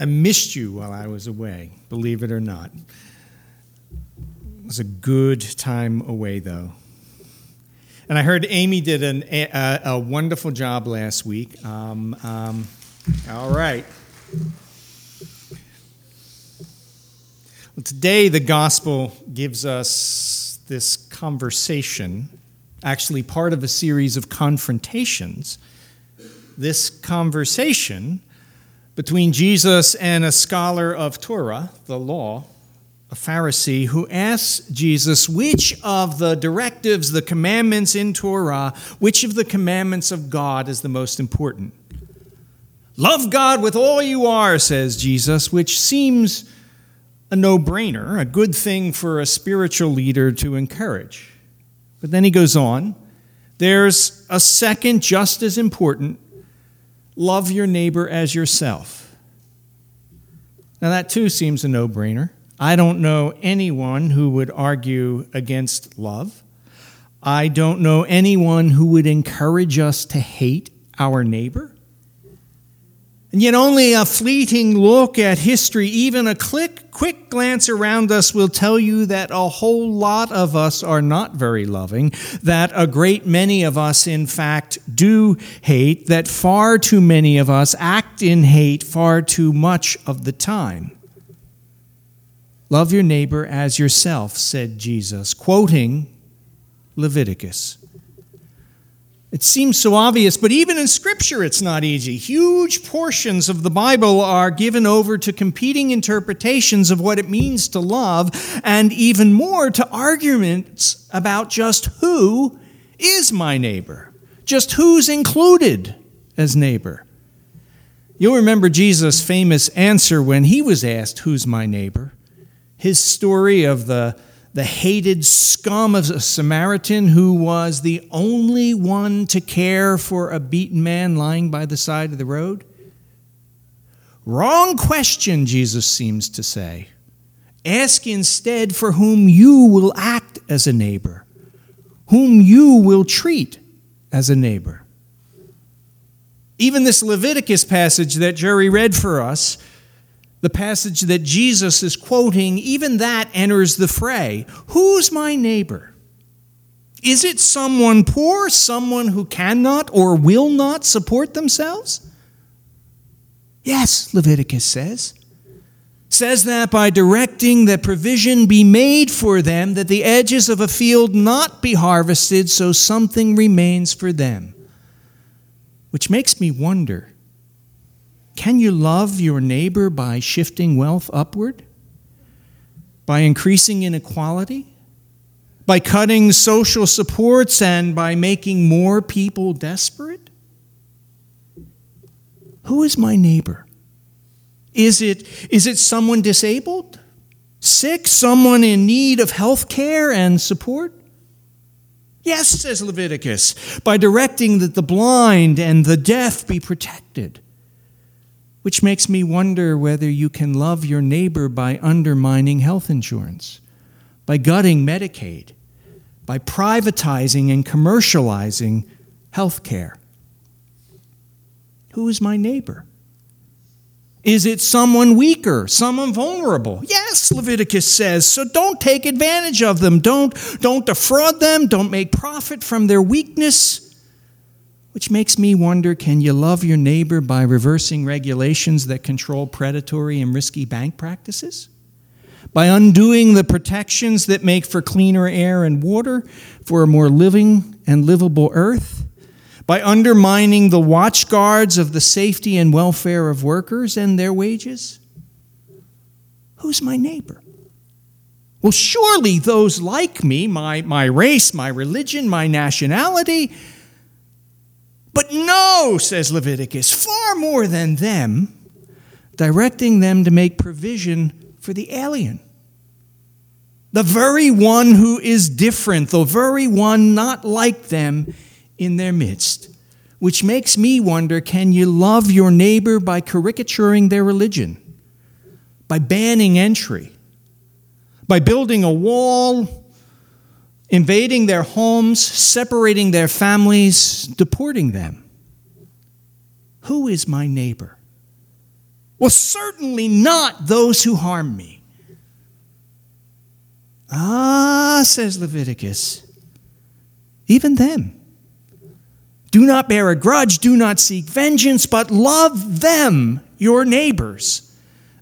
I missed you while I was away, believe it or not. It was a good time away, though. And I heard Amy did an, a, a, wonderful job last week. Um, um, all right. Well, today, the gospel gives us this conversation, actually, part of a series of confrontations. This conversation between Jesus and a scholar of Torah, the law, a Pharisee, who asks Jesus which of the directives, the commandments in Torah, which of the commandments of God is the most important. Love God with all you are, says Jesus, which seems a no brainer, a good thing for a spiritual leader to encourage. But then he goes on there's a second, just as important love your neighbor as yourself. Now, that too seems a no brainer. I don't know anyone who would argue against love. I don't know anyone who would encourage us to hate our neighbor. And yet, only a fleeting look at history, even a quick, quick glance around us, will tell you that a whole lot of us are not very loving, that a great many of us, in fact, do hate, that far too many of us act in hate far too much of the time. Love your neighbor as yourself, said Jesus, quoting Leviticus. It seems so obvious, but even in Scripture, it's not easy. Huge portions of the Bible are given over to competing interpretations of what it means to love, and even more to arguments about just who is my neighbor, just who's included as neighbor. You'll remember Jesus' famous answer when he was asked, Who's my neighbor? His story of the the hated scum of a Samaritan who was the only one to care for a beaten man lying by the side of the road? Wrong question, Jesus seems to say. Ask instead for whom you will act as a neighbor, whom you will treat as a neighbor. Even this Leviticus passage that Jerry read for us the passage that Jesus is quoting, even that enters the fray. Who's my neighbor? Is it someone poor, someone who cannot or will not support themselves? Yes, Leviticus says. Says that by directing that provision be made for them, that the edges of a field not be harvested, so something remains for them. Which makes me wonder can you love your neighbor by shifting wealth upward? By increasing inequality? By cutting social supports and by making more people desperate? Who is my neighbor? Is it, is it someone disabled? Sick? Someone in need of health care and support? Yes, says Leviticus, by directing that the blind and the deaf be protected which makes me wonder whether you can love your neighbor by undermining health insurance, by gutting Medicaid, by privatizing and commercializing health care. Who is my neighbor? Is it someone weaker, someone vulnerable? Yes, Leviticus says. So don't take advantage of them. Don't, don't defraud them. Don't make profit from their weakness. Which makes me wonder can you love your neighbor by reversing regulations that control predatory and risky bank practices? By undoing the protections that make for cleaner air and water, for a more living and livable earth? By undermining the watchguards of the safety and welfare of workers and their wages? Who's my neighbor? Well, surely those like me, my, my race, my religion, my nationality, but no, says Leviticus, far more than them, directing them to make provision for the alien. The very one who is different, the very one not like them in their midst. Which makes me wonder can you love your neighbor by caricaturing their religion, by banning entry, by building a wall invading their homes, separating their families, deporting them. Who is my neighbor? Well, certainly not those who harm me. Ah, says Leviticus, even them. Do not bear a grudge, do not seek vengeance, but love them, your neighbors.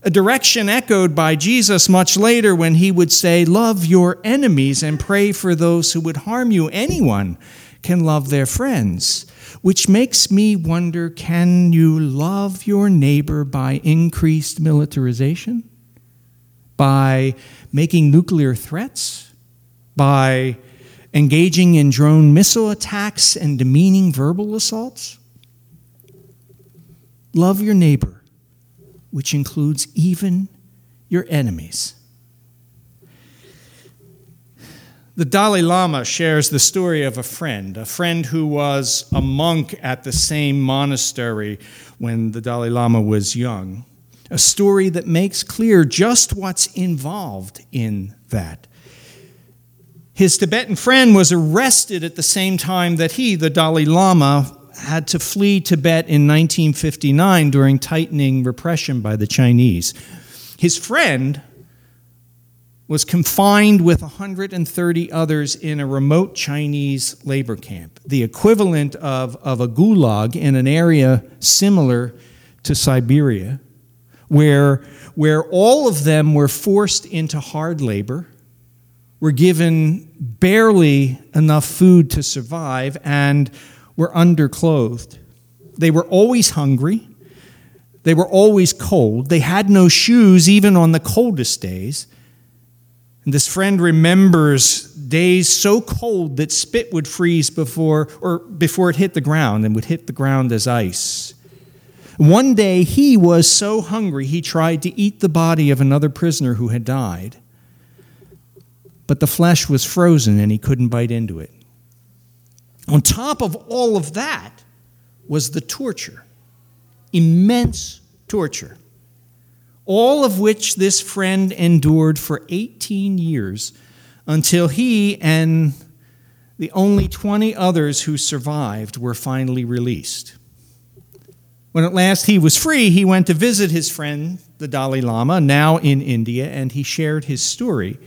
A direction echoed by Jesus much later when he would say, Love your enemies and pray for those who would harm you. Anyone can love their friends, which makes me wonder can you love your neighbor by increased militarization? By making nuclear threats? By engaging in drone missile attacks and demeaning verbal assaults? Love your neighbor, which includes even your enemies. The Dalai Lama shares the story of a friend, a friend who was a monk at the same monastery when the Dalai Lama was young. A story that makes clear just what's involved in that. His Tibetan friend was arrested at the same time that he, the Dalai Lama, had to flee Tibet in 1959 during tightening repression by the Chinese. His friend was confined with 130 others in a remote Chinese labor camp, the equivalent of, of a gulag in an area similar to Siberia, where, where all of them were forced into hard labor were given barely enough food to survive and were underclothed. They were always hungry. They were always cold. They had no shoes even on the coldest days. And this friend remembers days so cold that spit would freeze before or before it hit the ground and would hit the ground as ice. One day he was so hungry he tried to eat the body of another prisoner who had died but the flesh was frozen and he couldn't bite into it. On top of all of that was the torture, immense torture, all of which this friend endured for 18 years until he and the only 20 others who survived were finally released. When at last he was free, he went to visit his friend, the Dalai Lama, now in India, and he shared his story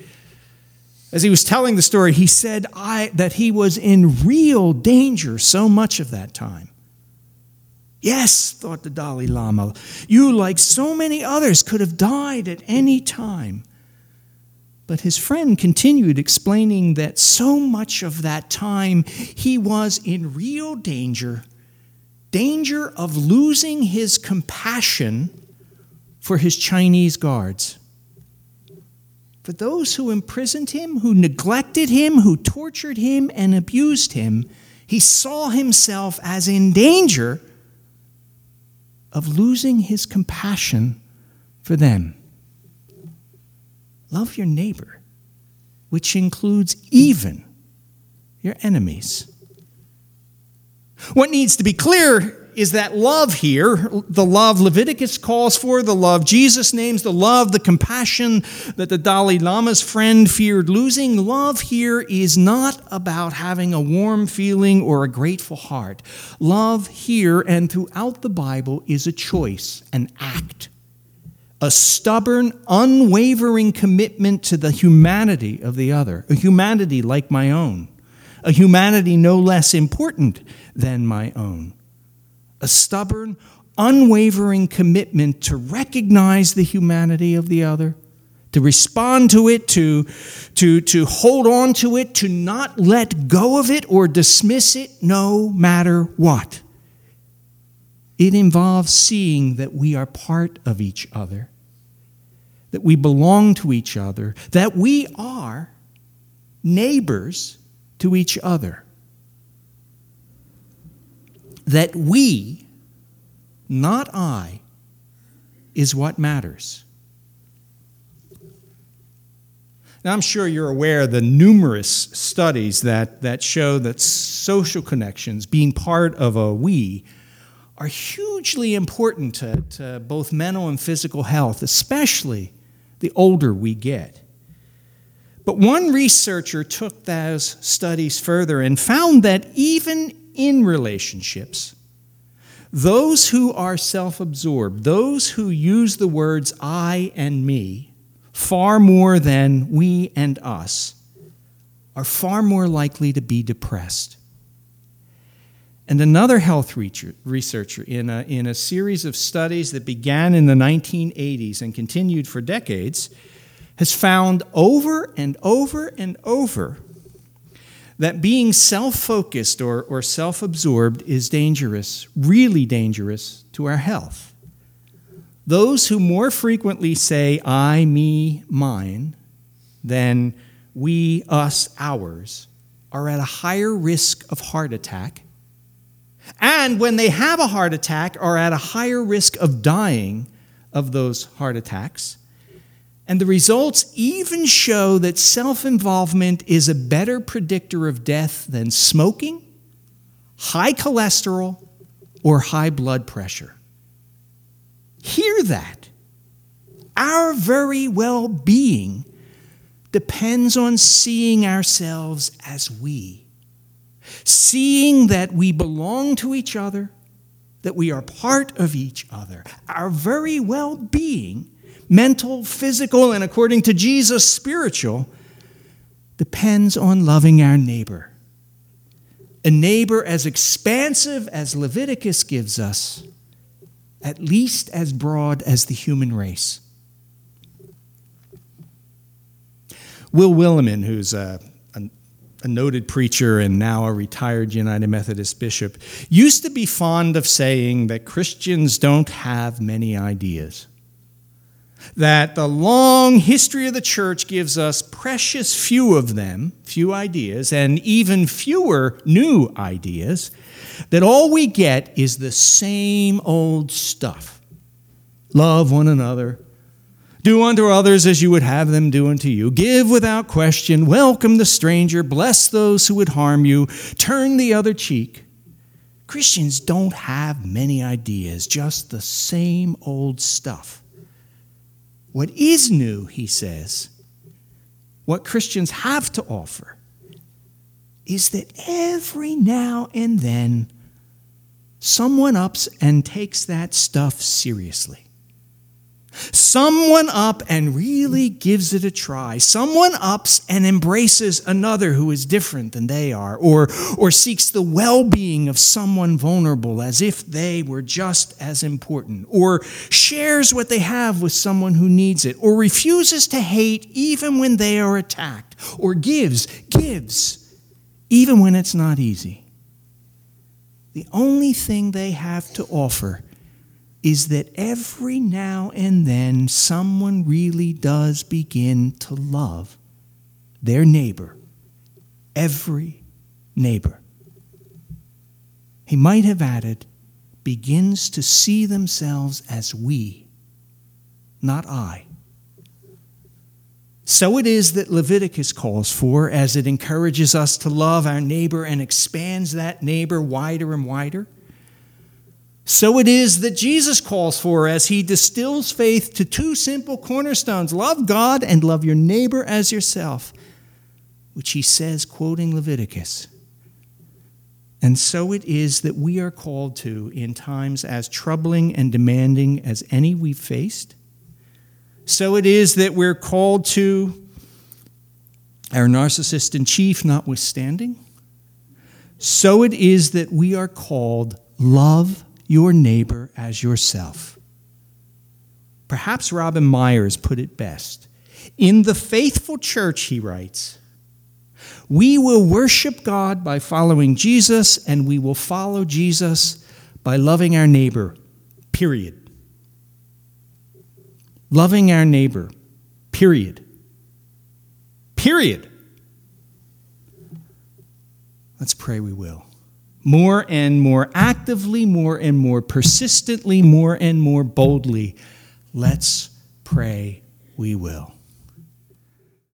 as he was telling the story, he said I, that he was in real danger so much of that time. Yes, thought the Dalai Lama, you, like so many others, could have died at any time. But his friend continued explaining that so much of that time he was in real danger danger of losing his compassion for his Chinese guards for those who imprisoned him, who neglected him, who tortured him and abused him, he saw himself as in danger of losing his compassion for them. Love your neighbor, which includes even your enemies. What needs to be clear is that love here, the love Leviticus calls for, the love Jesus names, the love, the compassion that the Dalai Lama's friend feared losing. Love here is not about having a warm feeling or a grateful heart. Love here and throughout the Bible is a choice, an act, a stubborn, unwavering commitment to the humanity of the other, a humanity like my own, a humanity no less important than my own a stubborn, unwavering commitment to recognize the humanity of the other, to respond to it, to, to, to hold on to it, to not let go of it or dismiss it no matter what. It involves seeing that we are part of each other, that we belong to each other, that we are neighbors to each other that we, not I, is what matters. Now, I'm sure you're aware of the numerous studies that, that show that social connections, being part of a we, are hugely important to, to both mental and physical health, especially the older we get. But one researcher took those studies further and found that even in relationships, Those who are self absorbed, those who use the words I and me far more than we and us, are far more likely to be depressed. And another health researcher in a, in a series of studies that began in the 1980s and continued for decades has found over and over and over that being self focused or, or self absorbed is dangerous, really dangerous to our health. Those who more frequently say, I, me, mine, than we, us, ours, are at a higher risk of heart attack and when they have a heart attack, are at a higher risk of dying of those heart attacks. And the results even show that self involvement is a better predictor of death than smoking, high cholesterol, or high blood pressure. Hear that. Our very well being depends on seeing ourselves as we seeing that we belong to each other, that we are part of each other. Our very well being, mental, physical, and according to Jesus, spiritual, depends on loving our neighbor. A neighbor as expansive as Leviticus gives us, at least as broad as the human race. Will Willimon, who's a a noted preacher and now a retired United Methodist bishop, used to be fond of saying that Christians don't have many ideas. That the long history of the church gives us precious few of them, few ideas, and even fewer new ideas. That all we get is the same old stuff love one another, do unto others as you would have them do unto you. Give without question. Welcome the stranger. Bless those who would harm you. Turn the other cheek. Christians don't have many ideas, just the same old stuff. What is new, he says, what Christians have to offer, is that every now and then someone ups and takes that stuff seriously. Someone up and really gives it a try. Someone ups and embraces another who is different than they are, or, or seeks the well being of someone vulnerable as if they were just as important, or shares what they have with someone who needs it, or refuses to hate even when they are attacked, or gives, gives, even when it's not easy. The only thing they have to offer is that every now and then someone really does begin to love their neighbor, every neighbor. He might have added, begins to see themselves as we, not I. So it is that Leviticus calls for as it encourages us to love our neighbor and expands that neighbor wider and wider. So it is that Jesus calls for as he distills faith to two simple cornerstones love God and love your neighbor as yourself, which he says, quoting Leviticus. And so it is that we are called to in times as troubling and demanding as any we've faced. So it is that we're called to, our narcissist in chief notwithstanding. So it is that we are called love your neighbor as yourself. Perhaps Robin Meyers put it best. In the faithful church, he writes, we will worship God by following Jesus, and we will follow Jesus by loving our neighbor, period. Loving our neighbor, period. Period. Let's pray we will more and more actively, more and more persistently, more and more boldly. Let's pray we will.